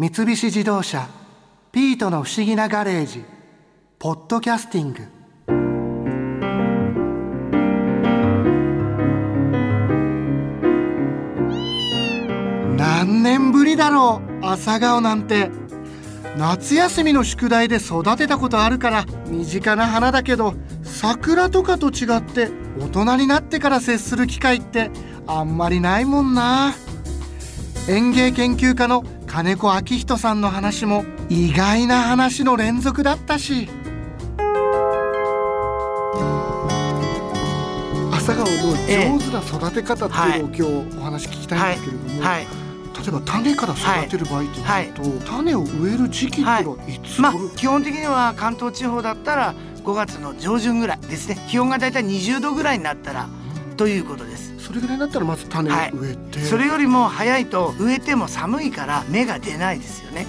三菱自動車「ピートの不思議なガレージ」「ポッドキャスティング」何年ぶりだろう朝顔なんて。夏休みの宿題で育てたことあるから身近な花だけど桜とかと違って大人になってから接する機会ってあんまりないもんな。園芸研究家の金子明人さんの話も意外な話の連続だったし。朝顔の上手な育て方っていうのを今日お話聞きたいんですけれども、はい、例えば種から育てる場合ってはい。いうと、種を植える時期っていうのはいつまあ頃、基本的には関東地方だったら5月の上旬ぐらいですね。気温がだいたい20度ぐらいになったらということですそれぐらいだったらまず種を植えて、それよりも早いと植えても寒いから芽が出ないですよね。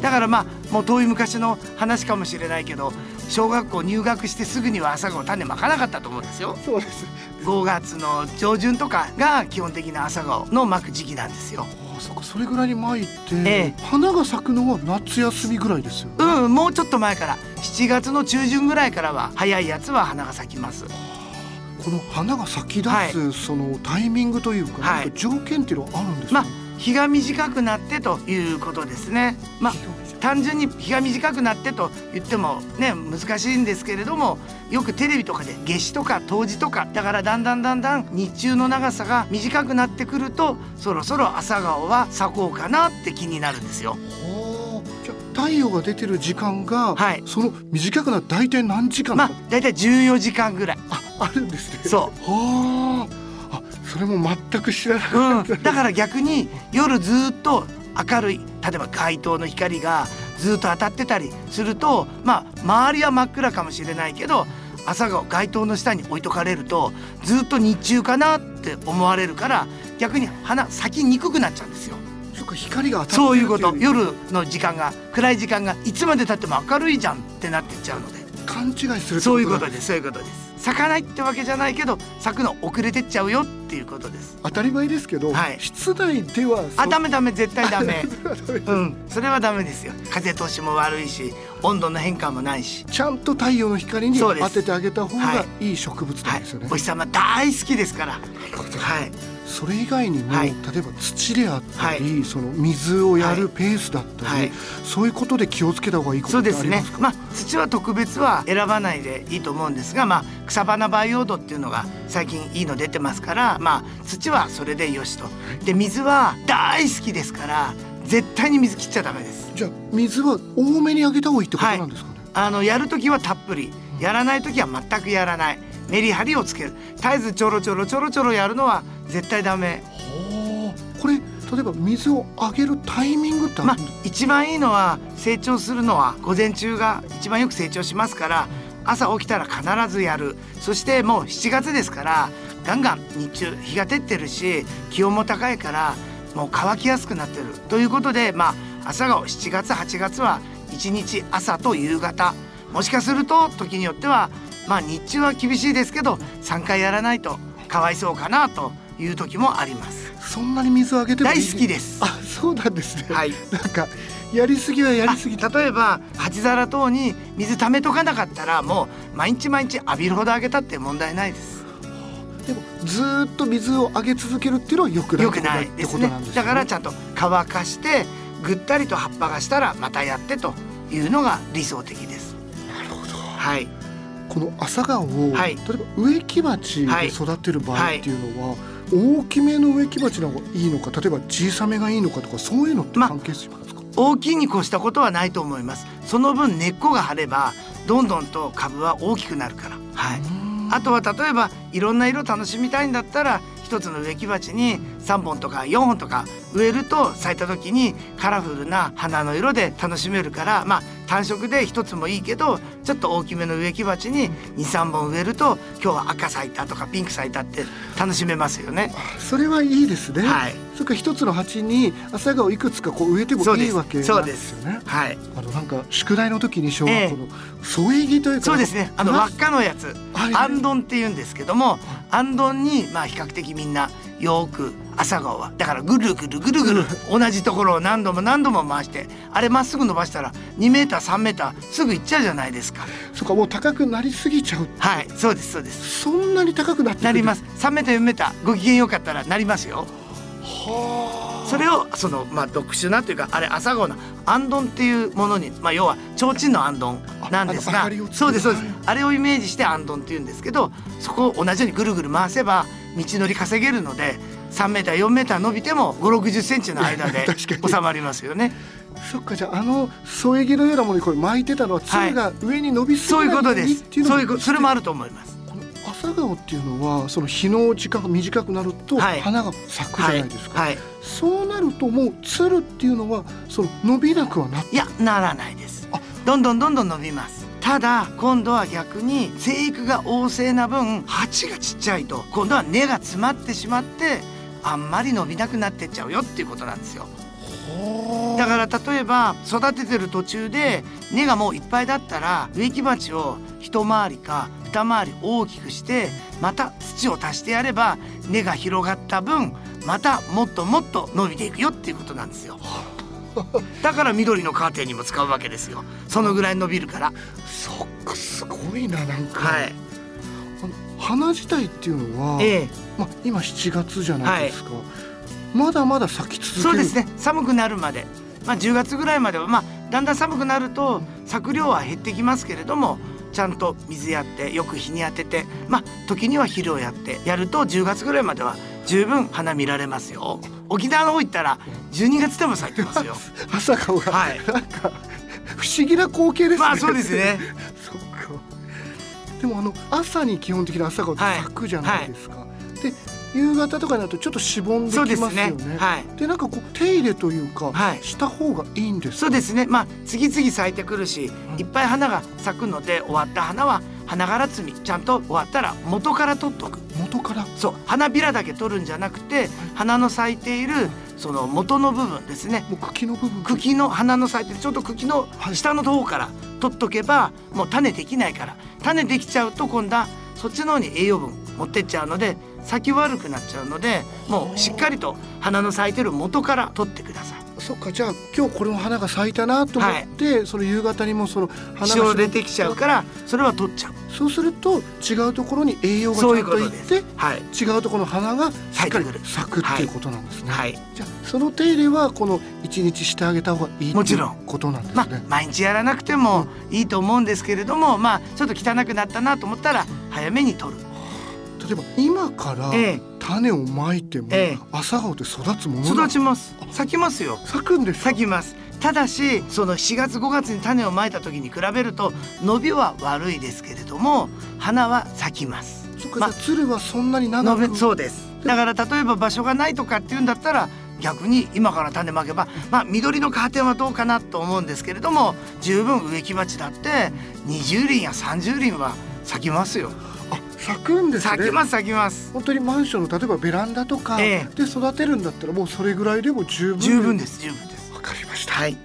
だからまあもう遠い昔の話かもしれないけど小学校入学してすぐには朝顔種まかなかったと思うんですよ。そうです。5月の上旬とかが基本的な朝顔の巻く時期なんですよ。ああそっかそれぐらいに巻いて、ええ。花が咲くのは夏休みぐらいですよね、うんもうちょっと前から。7月の中旬ぐらいからは早いやつは花が咲きますこの花が咲き出す、はい。そのタイミングというか,、はい。条件っていうのはあるんですか、まあ日が短くなってということですね。まあ単純に日が短くなってと言ってもね難しいんですけれどもよくテレビとかで夏至とか冬至とかだからだんだんだんだん日中の長さが短くなってくるとそろそろ朝顔は咲こうかなって気になるんですよ。はあじゃあ太陽が出てる時間が、はい。その短くなる大体何時間まあだいたい14時間ぐらい。ああるんですね。そう。はあ。あそれも全く知らなかった、うん、だから逆に夜ずっと明るい例えば街灯の光がずっと当たってたりするとまあ周りは真っ暗かもしれないけど朝が街灯の下に置いとかれるとずっと日中かなって思われるから逆に花咲きにくくなっちゃうんですよ。そっか光が当たってそういうこと。夜の時間が暗い時間がいつまでたっても明るいじゃんってなってっちゃうので。勘違いするってそういうこだとです。そういうことです咲かないってわけじゃないけど咲くの遅れてっちゃうよっていうことです。当たり前ですけど、はい。室内ではあダメダメ絶対ダメ。それはダメうんそれはダメですよ。風通しも悪いし温度の変化もないし。ちゃんと太陽の光に当ててあげた方がはい。い植物なはいんですよね、お日様大好きですから。はいそれ以外にも、はい。例えば土であったり、その水をやるペースだったり、はい。そういうことで気をつけた方がいいことってですねありますかまあ土は特別は選ばないでいいと思うんですがまあ草花培養土っていうのが最近いいの出てますからまあ土はそれでよしと。で水は大好きですから絶対に水切っちゃダメです。じゃあ水は多めにあげた方がいいってことなんですかね、あのやるときはたっぷり。やらないときは全くやらないメリハリをつける。絶えずちょろちょろちょろちょろやるのは絶対ダメ。はあこれ例えば水をあげるタイミングってあまあ一番いいのは成長するのは午前中が一番よく成長しますから朝起きたら必ずやる。そしてもう7月ですからガンガン日中日が照ってるし気温も高いからもう乾きやすくなってる。ということでまあ朝顔7月8月は1日朝と夕方。もしかすると時によってはまあ日中は厳しいですけど3回やらないとかわいそうかなという時もあります。そんなに水をあげて大好きです。あそうなんですね、はい。なんかやりすぎはやりすぎ。あ例えば鉢皿等に水溜めとかなかったらもう毎日毎日浴びるほどあげたって問題ないです。でもずーっと水をあげ続けるっていうのは良くないよくないですねね。だからちゃんと乾かしてぐったりと葉っぱがしたらまたやってというのが理想的です。なるほど。はいこの朝顔を、はい。例えば植木鉢で育てる場合っていうのは、大きめの植木鉢の方がいいのか例えば小さめがいいのかとかそういうのってま関係しますか、大きいに越したことはないと思います。その分根っこが張ればどんどんと株は大きくなるから。はい。あとは例えばいろんな色楽しみたいんだったら一つの植木鉢に3本とか4本とか植えると咲いた時にカラフルな花の色で楽しめるからまあ単色で一つもいいけどちょっと大きめの植木鉢に23本植えると今日は赤咲いたとかピンク咲いたって楽しめますよね。あそれはいいですね、はい。それから一つの鉢に朝顔いくつかこう植えてもいいわけなんそうです。よねはい、あのなんか宿題の時に小学校の添え木というか、そうですね。あの輪っかのやつ。はい。アンドンって言うんですけどもアンドンにまあ比較的みんなよく朝顔は。だからぐるぐるぐるぐる同じところを何度も何度も回してあれまっすぐ伸ばしたら2メーター3メーターすぐ行っちゃうじゃないですか。そっかもう高くなりすぎちゃう。はいそうですそうです。そんなに高くなってなります。3メーター4メーターご機嫌よかったらなりますよ。はあ。それをそのまあ特殊なというかあれ朝顔のアンドンっていうものにまあ要は提灯のアンドンなんですがそうですそうです。はいあれをイメージしてアンドンっていうんですけどそこを同じようにぐるぐる回せば道のり稼げるので3メーター4メーター伸びても5 6 0センチの間で収まりますよね。そっかじゃああの添え木のようなものにこれ巻いてたのははい。鶴が上に伸びすぎそうないいうようことです。そういうそれもあると思います。この朝顔っていうのはその日の時間が短くなるとはい。花が咲くじゃはないいですか、はい。そうなるともう鶴っていうのはその伸びなくはなっていやならないです。あ。どんどんどんどん伸びます。ただ今度は逆に生育が旺盛な分鉢がちっちゃいと今度は根が詰まってしまってあんまり伸びなくなってっちゃうよっていうことなんですよ。だから例えば育ててる途中で根がもういっぱいだったら植木鉢を一回りか二回り大きくしてまた土を足してやれば根が広がった分またもっともっと伸びていくよっていうことなんですよ。だから緑のカーテンにも使うわけですよ。そのぐらい伸びるから。そっかすごいななんか、はい花自体っていうのは、ええ。まあ、今7月じゃないですか、まだまだ咲き続ける。そうですね。寒くなるまで。まあ10月ぐらいまではまあだんだん寒くなると作量は減ってきますけれどもちゃんと水やってよく日に当ててまあ時には肥料やってやると10月ぐらいまでは十分花見られますよ。沖縄の方行ったら12月でも咲いてますよ。朝顔が、はい。なんか不思議な光景ですね。まあそうですねでもあの朝に基本的に朝顔ってはい。咲くじゃないですか、で夕方とかになるとちょっとしぼんできますよね。ですね。はい。でなんかこう手入れというか、はい。した方がいいんですそうですね。まあ次々咲いてくるしうん。いっぱい花が咲くので終わった花は花がら摘みちゃんと終わったら元から取っとく。元から？そう。花びらだけ取るんじゃなくて花の咲いているその元の部分ですね。もう茎の部分。茎の花の咲いてるちょっと茎のはい。下の方から取っとけばもう種できないから種できちゃうと今度はそっちの方に栄養分持ってっちゃうので咲き悪くなっちゃうのでもうしっかりと花の咲いてる元から取ってください。そっかじゃあ今日これの花が咲いたなと思って、その夕方にもその花潮が出てきちゃうからそれは取っちゃう。そうすると違うところに栄養がちゃといっうんことですて。はい違うところの花がしっかり咲くっていうことなんですね、はい。じゃあその手入れはこの一日してあげた方がいいもちろんことなんですまあね、毎日やらなくてもいいと思うんですけれども、まあちょっと汚くなったなと思ったら早めに取る。例えば今からえ種をまいてもええ朝顔って育つものな育ちます。咲きますよ。咲くんですか？咲きますただしその4月5月に種をまいた時に比べると伸びは悪いですけれども花は咲きます。そまあ鶴はそんなに長伸くびそうです。だから例えば場所がないとかっていうんだったら逆に今から種まけばまあ緑のカーテンはどうかなと思うんですけれども十分植木鉢だって20輪や30輪は咲きますよ。あ咲くんですね。咲きます咲きます。本当にマンションの例えばベランダとかえで育てるんだったらもうそれぐらいでも十分十分です十分です。わかりました。はい。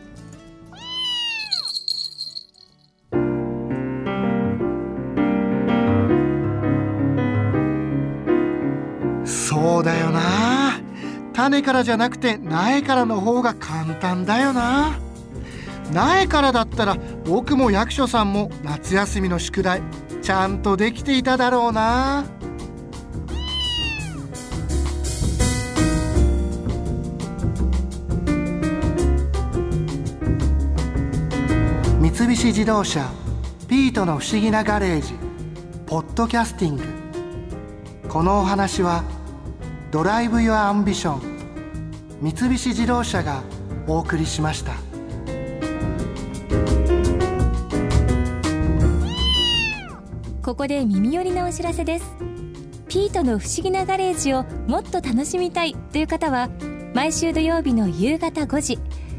そうだよな。種からじゃなくて苗からの方が簡単だよな。苗からだったら僕も役所さんも夏休みの宿題ちゃんとできていただろうな三菱自動車ピートの不思議なガレージポッドキャスティング。このお話は Drive your Ambition 三菱自動車がお送りしました。ここで耳寄りなお知らせです。ピートの不思議なガレージをもっと楽しみたいという方は毎週土曜日の夕方5時